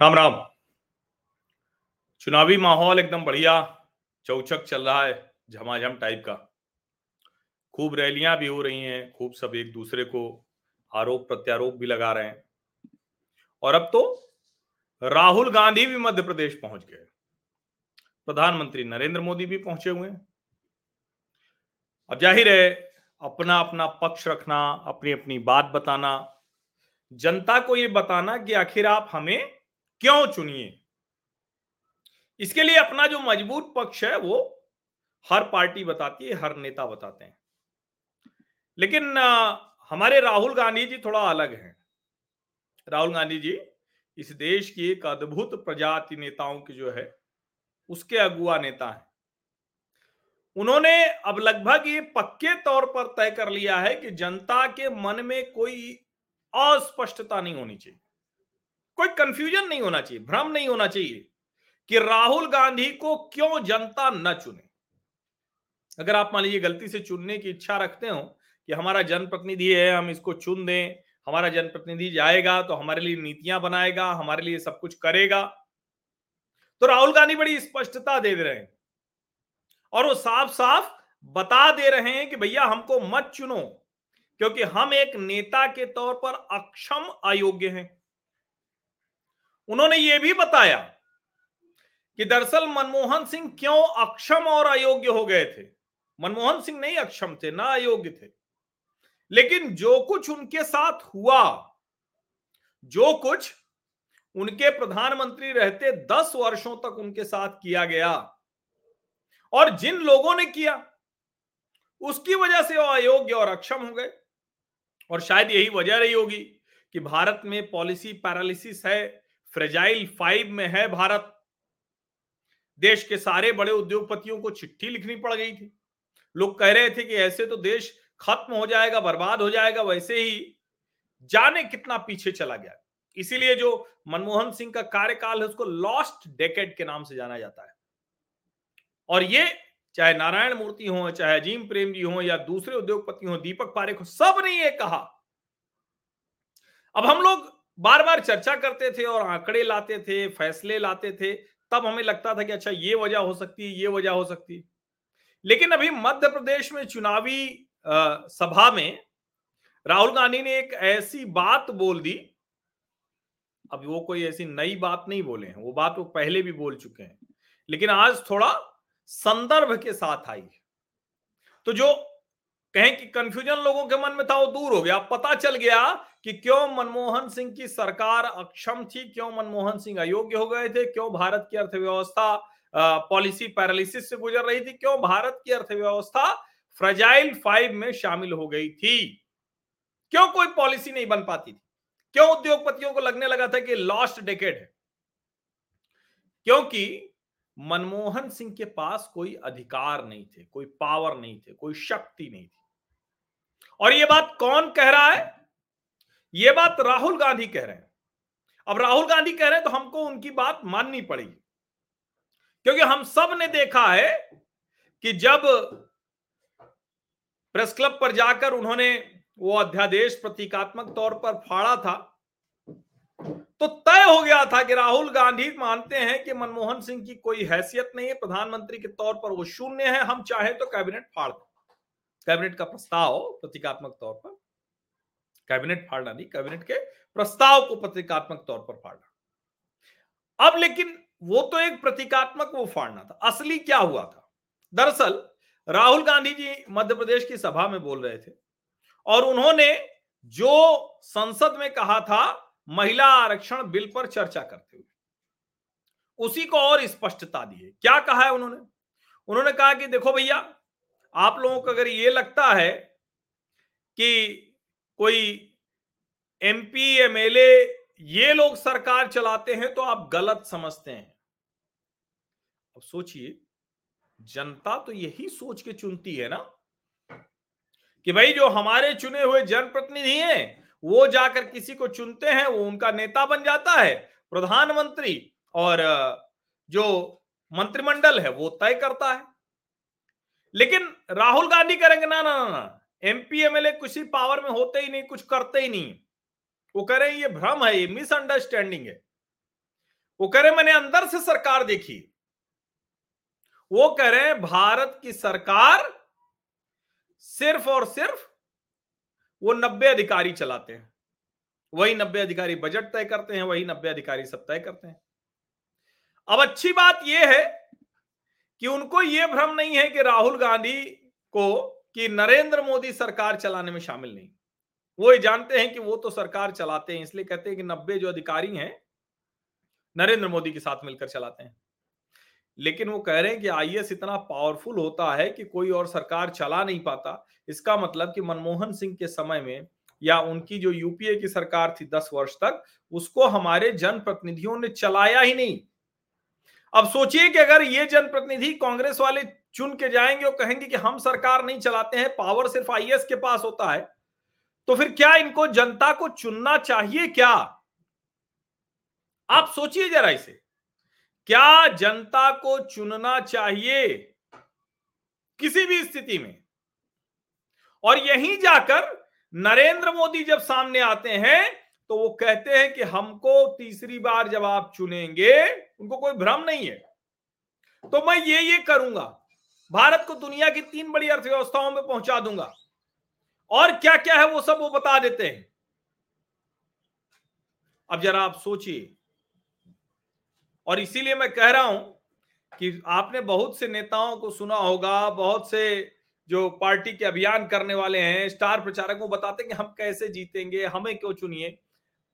राम राम। चुनावी माहौल एकदम बढ़िया, चौचक चल रहा है, झमाझम टाइप का। खूब रैलियाँ भी हो रही हैं, खूब सब एक दूसरे को आरोप प्रत्यारोप भी लगा रहे हैं। और अब तो राहुल गांधी भी मध्य प्रदेश पहुँच गए। प्रधानमंत्री नरेंद्र मोदी भी पहुँचे हुए हैं। अब ज़ाहिर है अपना अपना पक्ष रखना अपनी अपनी बात बताना, जनता को ये बताना कि आखिर आप हमें क्यों चुनिए? इसके लिए अपना जो मज़बूत पक्ष है, वो हर पार्टी बताती है, हर नेता बताते हैं। लेकिन हमारे राहुल गांधी जी थोड़ा अलग हैं। राहुल गांधी जी इस देश की एक अद्भुत प्रजाति नेताओं की जो है, उसके अगुआ नेता हैं। उन्होंने अब लगभग ये पक्के तौर पर तय कर लिया है कि जनता के मन में कोई अस्पष्टता नहीं होनी चाहिए। कोई कंफ्यूजन नहीं होना चाहिए, भ्रम नहीं होना चाहिए कि राहुल गांधी को क्यों जनता न चुने। अगर आप मान लीजिए गलती से चुनने की इच्छा रखते हो कि हमारा जनप्रतिनिधि है, हम इसको चुन दें, हमारा जनप्रतिनिधि जाएगा तो हमारे लिए नीतियाँ बनाएगा, हमारे लिए सब कुछ करेगा तो राहुल गांधी बड़ी स्पष्टता दे रहे हैं। और वो साफ़ साफ़ बता दे रहे हैं कि भैया हमको मत चुनो, क्योंकि हम एक नेता के तौर पर अक्षम अयोग्य हैं। उन्होंने ये भी बताया कि दरअसल मनमोहन सिंह क्यों अक्षम और अयोग्य हो गए थे? मनमोहन सिंह नहीं अक्षम थे, ना अयोग्य थे। लेकिन जो कुछ उनके साथ हुआ, जो कुछ उनके प्रधानमंत्री रहते दस वर्षों तक उनके साथ किया गया और जिन लोगों ने किया, उसकी वजह से वो अयोग्य और अक्षम हो गए। और शायद यही वजह रही होगी कि भारत में पॉलिसी पैरालिसिस है फ्रेजाइल फाइव में है भारत। देश के सारे बड़े उद्योगपतियों को चिट्ठी लिखनी पड़ गई थी। लोग कह रहे थे कि ऐसे तो देश खत्म हो जाएगा, बर्बाद हो जाएगा, वैसे ही जाने कितना पीछे चला गया। इसीलिए जो मनमोहन सिंह का कार्यकाल है, उसको लॉस्ट डेकेड के नाम से जाना जाता है। और ये चाहे नारायण मूर्ति हो, चाहे अजीम प्रेम जी हो, या दूसरे उद्योगपति हो, दीपक पारेख हो सबने ये कहा। अब हम लोग बार बार चर्चा करते थे और आंकड़े लाते थे फैसले लाते थे तब हमें लगता था कि अच्छा ये वजह हो सकती है ये वजह हो सकती है। लेकिन अभी मध्य प्रदेश में चुनावी आ, सभा में राहुल गांधी ने एक ऐसी बात बोल दी। अब वो कोई ऐसी नई बात नहीं बोले हैं वो बात वो पहले भी बोल चुके हैं। लेकिन आज थोड़ा संदर्भ के साथ आई तो जो कहें कि कंफ्यूजन लोगों के मन में था वो दूर हो गया। पता चल गया कि क्यों मनमोहन सिंह की सरकार अक्षम थी? क्यों मनमोहन सिंह अयोग्य हो गए थे? क्यों भारत की अर्थव्यवस्था पॉलिसी पैरालिसिस से गुजर रही थी? क्यों भारत की अर्थव्यवस्था फ्रजाइल फाइव में शामिल हो गई थी? क्यों कोई पॉलिसी नहीं बन पाती थी? क्यों उद्योगपतियों को लगने लगा था कि लॉस्ट डेकेड है? क्योंकि मनमोहन सिंह के पास कोई अधिकार नहीं थे, कोई पावर नहीं थे, कोई शक्ति नहीं थी। और ये बात कौन कह रहा है? ये बात राहुल गांधी कह रहे हैं। अब राहुल गांधी कह रहे हैं तो हमको उनकी बात माननी पड़ेगी। क्योंकि हम सबने देखा है कि जब प्रेस क्लब पर जाकर उन्होंने वो अध्यादेश प्रतीकात्मक तौर पर फाड़ा था तो तय हो गया था कि राहुल गांधी मानते हैं कि मनमोहन सिंह की कोई हैसियत नहीं है, प्रधानमंत्री के तौर पर वो शून्य है, हम चाहे तो कैबिनेट फाड़ कैबिनेट का प्रस्ताव प्रतीकात्मक तौर पर कैबिनेट फाड़ना नहीं कैबिनेट के प्रस्ताव को प्रतीकात्मक तौर पर फाड़ना अब लेकिन वो तो एक प्रतीकात्मक वो फाड़ना था। असली क्या हुआ था? दरअसल, राहुल गांधी जी मध्य प्रदेश की सभा में बोल रहे थे और उन्होंने जो संसद में कहा था, महिला आरक्षण बिल पर चर्चा करते हुए, उसी को और स्पष्टता दी है। क्या कहा है उन्होंने? उन्होंने कहा कि देखो भैया, आप लोगों को अगर ये लगता है कि कोई एमपी एमएलए ये लोग सरकार चलाते हैं तो आप गलत समझते हैं। अब सोचिए, जनता तो यही सोच के चुनती है ना कि भाई जो हमारे चुने हुए जनप्रतिनिधि हैं, वो जाकर किसी को चुनते हैं, वो उनका नेता बन जाता है, प्रधानमंत्री और जो मंत्रिमंडल है वो तय करता है। लेकिन राहुल गांधी करेंगे ना ना ना एमपी एमएलए किसी पावर में होते ही नहीं, कुछ करते ही नहीं। वो कह रहे ये भ्रम है, ये मिसअंडरस्टैंडिंग है। वो कह रहे मैंने अंदर से सरकार देखी। वो कह रहे हैं, भारत की सरकार सिर्फ़ और सिर्फ़ वो नब्बे अधिकारी चलाते हैं। वही नब्बे अधिकारी बजट तय करते हैं, वही नब्बे अधिकारी सब तय करते हैं। अब अच्छी बात यह है कि उनको यह भ्रम नहीं है कि राहुल गांधी को कि नरेंद्र मोदी सरकार चलाने में शामिल नहीं। वो ये जानते हैं कि वो तो सरकार चलाते हैं, इसलिए कहते हैं कि नब्बे जो अधिकारी हैं, नरेंद्र मोदी के साथ मिलकर चलाते हैं। लेकिन वो कह रहे हैं कि आईएस इतना पावरफुल होता है कि कोई और सरकार चला नहीं पाता। इसका मतलब कि मनमोहन सिंह के समय में या उनकी जो यूपीए की सरकार थी दस वर्ष तक, उसको हमारे जनप्रतिनिधियों ने चलाया ही नहीं। अब सोचिए कि अगर ये जनप्रतिनिधि कांग्रेस वाले चुन के जाएँगे और कहेंगे कि हम सरकार नहीं चलाते हैं, पावर सिर्फ़ आईएएस के पास होता है। तो फिर क्या इनको जनता को चुनना चाहिए क्या? आप सोचिए जरा इसे। क्या जनता को चुनना चाहिए किसी भी स्थिति में? और यहीं जाकर नरेंद्र मोदी जब सामने आते हैं तो वो कहते हैं कि हमको तीसरी बार जब आप चुनेंगे, उनको कोई भ्रम नहीं है। तो मैं ये ये करूँगा। भारत को दुनिया की तीन बड़ी अर्थव्यवस्थाओं में पहुँचा दूँगा। और क्या क्या है वो सब वो बता देते हैं। अब जरा आप सोचिए। और इसीलिए मैं कह रहा हूँ कि आपने बहुत से नेताओं को सुना होगा, बहुत से जो पार्टी के अभियान करने वाले हैं, स्टार प्रचारकों बताते कि हम कैसे जीतेंगे, हमें क्यों चुनिए।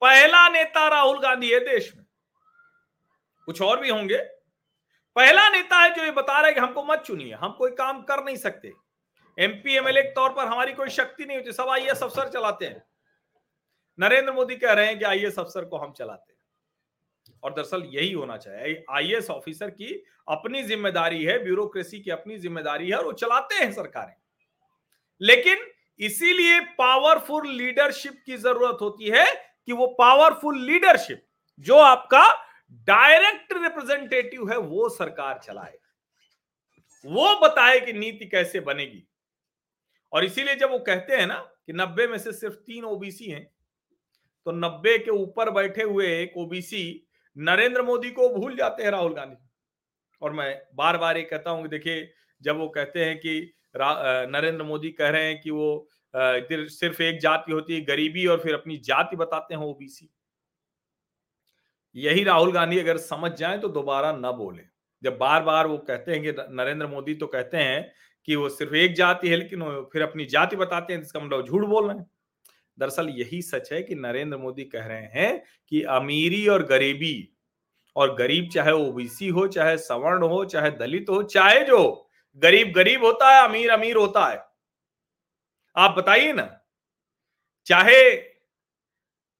पहला नेता राहुल गांधी है देश में। कुछ और भी होंगे। पहला नेता है जो ये बता रहा है कि हमको मत चुनिए, हम कोई काम कर नहीं सकते। एमपी एमएलए के तौर पर हमारी कोई शक्ति नहीं होती, सब आईएएस अफसर चलाते हैं। नरेंद्र मोदी कह रहे हैं कि आईएएस अफसर को हम चलाते हैं। और दरअसल यही होना चाहिए आईएएस ऑफिसर की अपनी ज़िम्मेदारी है ब्यूरोक्रेसी की अपनी ज़िम्मेदारी है और वो चलाते हैं सरकारें। लेकिन इसीलिए पावरफुल लीडरशिप की ज़रूरत होती है कि वो पावरफुल लीडरशिप जो आपका डायरेक्ट रिप्रेजेंटेटिव है, वो सरकार चलाए वो बताए कि नीति कैसे बनेगी। और इसीलिए जब वो कहते हैं ना कि नब्बे में से सिर्फ़ तीन ओबीसी हैं तो नब्बे के ऊपर बैठे हुए एक ओबीसी नरेंद्र मोदी को भूल जाते हैं राहुल गांधी। और मैं बार बार ये कहता हूँ देखिए, जब वो कहते हैं कि नरेंद्र मोदी कह रहे हैं कि वो सिर्फ़ एक जाति होती है, गरीबी और फिर अपनी जाति बताते हैं ओबीसी। यही राहुल गांधी अगर समझ जाए तो दोबारा न बोले। जब बार बार वो कहते हैं कि नरेंद्र मोदी तो कहते हैं कि वो सिर्फ़ एक जाति है लेकिन वो फिर अपनी जाति बताते हैं इसका मतलब झूठ बोल रहे हैं। दरअसल यही सच है कि नरेंद्र मोदी कह रहे हैं कि अमीरी और गरीबी और गरीब चाहे ओबीसी हो, चाहे सवर्ण हो, चाहे दलित हो, चाहे जो गरीब गरीब होता है अमीर अमीर होता है। आप बताइए ना, चाहे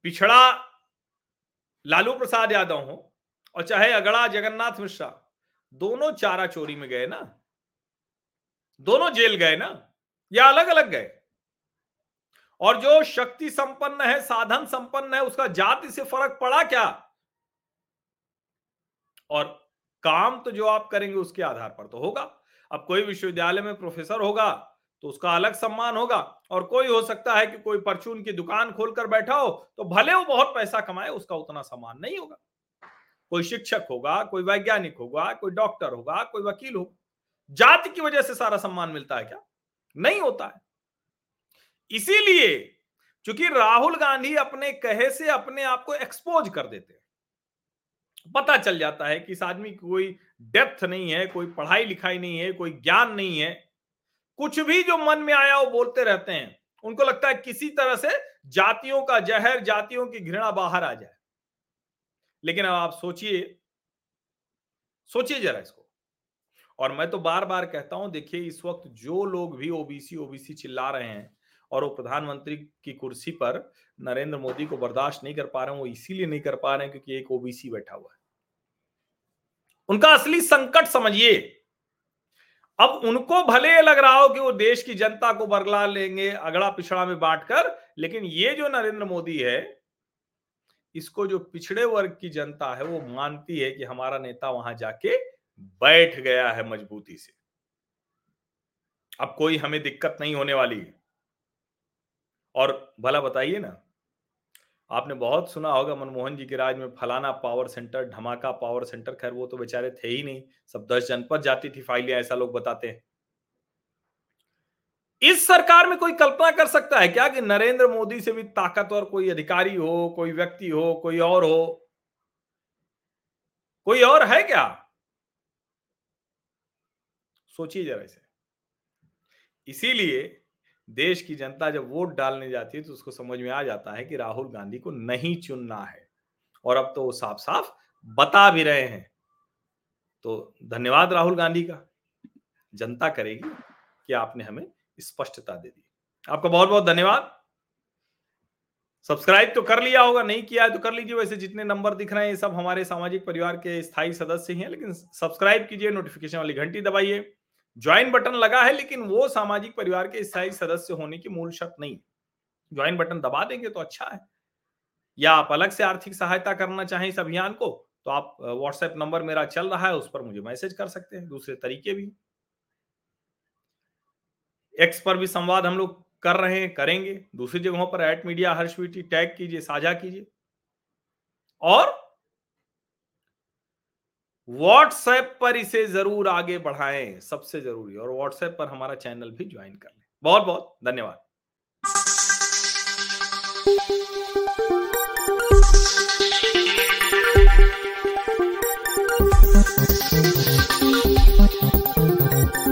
पिछड़ा लालू प्रसाद यादव हो और चाहे अगड़ा जगन्नाथ मिश्रा, दोनों चारा चोरी में गए ना? दोनों जेल गए ना? या अलग अलग गए? और जो शक्ति संपन्न है, साधन संपन्न है, उसका जाति से फ़र्क पड़ा क्या? और काम तो जो आप करेंगे उसके आधार पर तो होगा। अब कोई विश्वविद्यालय में प्रोफेसर होगा तो उसका अलग सम्मान होगा। और कोई हो सकता है कि कोई परचून की दुकान खोलकर बैठा हो तो भले वो बहुत पैसा कमाए, उसका उतना सम्मान नहीं होगा। कोई शिक्षक होगा, कोई वैज्ञानिक होगा, कोई डॉक्टर होगा, कोई वकील होगा। जाति की वजह से सारा सम्मान मिलता है क्या? नहीं होता है। इसीलिए क्योंकि राहुल गांधी अपने कहे से अपने आप को एक्सपोज कर देते हैं। पता चल जाता है कि इस आदमी की कोई डेप्थ नहीं है, कोई पढ़ाई लिखाई नहीं है, कोई ज्ञान नहीं है। कुछ भी जो मन में आया वो बोलते रहते हैं। उनको लगता है किसी तरह से जातियों का जहर, जातियों की घृणा बाहर आ जाए। लेकिन अब आप सोचिए सोचिए जरा इसको। और मैं तो बार बार कहता हूँ, देखिए इस वक्त जो लोग भी ओबीसी ओबीसी चिल्ला रहे हैं और वो प्रधानमंत्री की कुर्सी पर नरेंद्र मोदी को बर्दाश्त नहीं कर पा रहे हैं, वो इसीलिए नहीं कर पा रहे हैं क्योंकि एक ओबीसी बैठा हुआ है। उनका असली संकट समझिए। अब उनको भले ये लग रहा हो कि वो देश की जनता को बरला लेंगे, अगड़ा पिछड़ा में बांटकर, लेकिन ये जो नरेंद्र मोदी है, इसको जो पिछड़े वर्ग की जनता है, वो मानती है कि हमारा नेता वहाँ जाके बैठ गया है मजबूती से। अब कोई हमें दिक्कत नहीं होने वाली। और भला बताइए ना आपने बहुत सुना होगा मनमोहन जी के राज में फलाना पावर सेंटर धमाका पावर सेंटर खैर वो तो बेचारे थे ही नहीं। सब दस जनपद जाती थी फाइलें, ऐसा लोग बताते हैं। इस सरकार में कोई कल्पना कर सकता है क्या कि नरेंद्र मोदी से भी ताकतवर कोई अधिकारी हो, कोई व्यक्ति हो, कोई और हो? कोई और है क्या? सोचिए जरा इसे। इसीलिए देश की जनता जब वोट डालने जाती है तो उसको समझ में आ जाता है कि राहुल गांधी को नहीं चुनना है। और अब तो वो साफ़ साफ़ बता भी रहे हैं। तो धन्यवाद राहुल गांधी का। जनता करेगी कि आपने हमें स्पष्टता दे दी। आपका बहुत बहुत धन्यवाद। सब्सक्राइब तो कर लिया होगा, नहीं किया है तो कर लीजिए। वैसे जितने नंबर दिख रहे हैं सब हमारे सामाजिक परिवार के स्थायी सदस्य हैं, लेकिन सब्सक्राइब कीजिए, नोटिफिकेशन वाली घंटी दबाइए। ज्वाइन बटन लगा है, लेकिन वो सामाजिक परिवार के स्थायी सदस्य होने की मूल शर्त नहीं ज्वाइन बटन दबा देंगे तो अच्छा है। या आप अलग से आर्थिक सहायता करना चाहें इस अभियान को तो आप व्हाट्सएप नंबर मेरा चल रहा है, उस पर मुझे मैसेज कर सकते हैं, दूसरे तरीके भी। एक्स पर भी संवाद हम लोग कर रहे हैं, करेंगे। दूसरी जगहों पर एट मीडिया हर्षवीटी टैग कीजिए, साझा कीजिए। और व्हाट्सएप पर इसे ज़रूर आगे बढ़ाएँ, सबसे ज़रूरी और व्हाट्सएप पर हमारा चैनल भी ज्वाइन कर लें। बहुत बहुत धन्यवाद।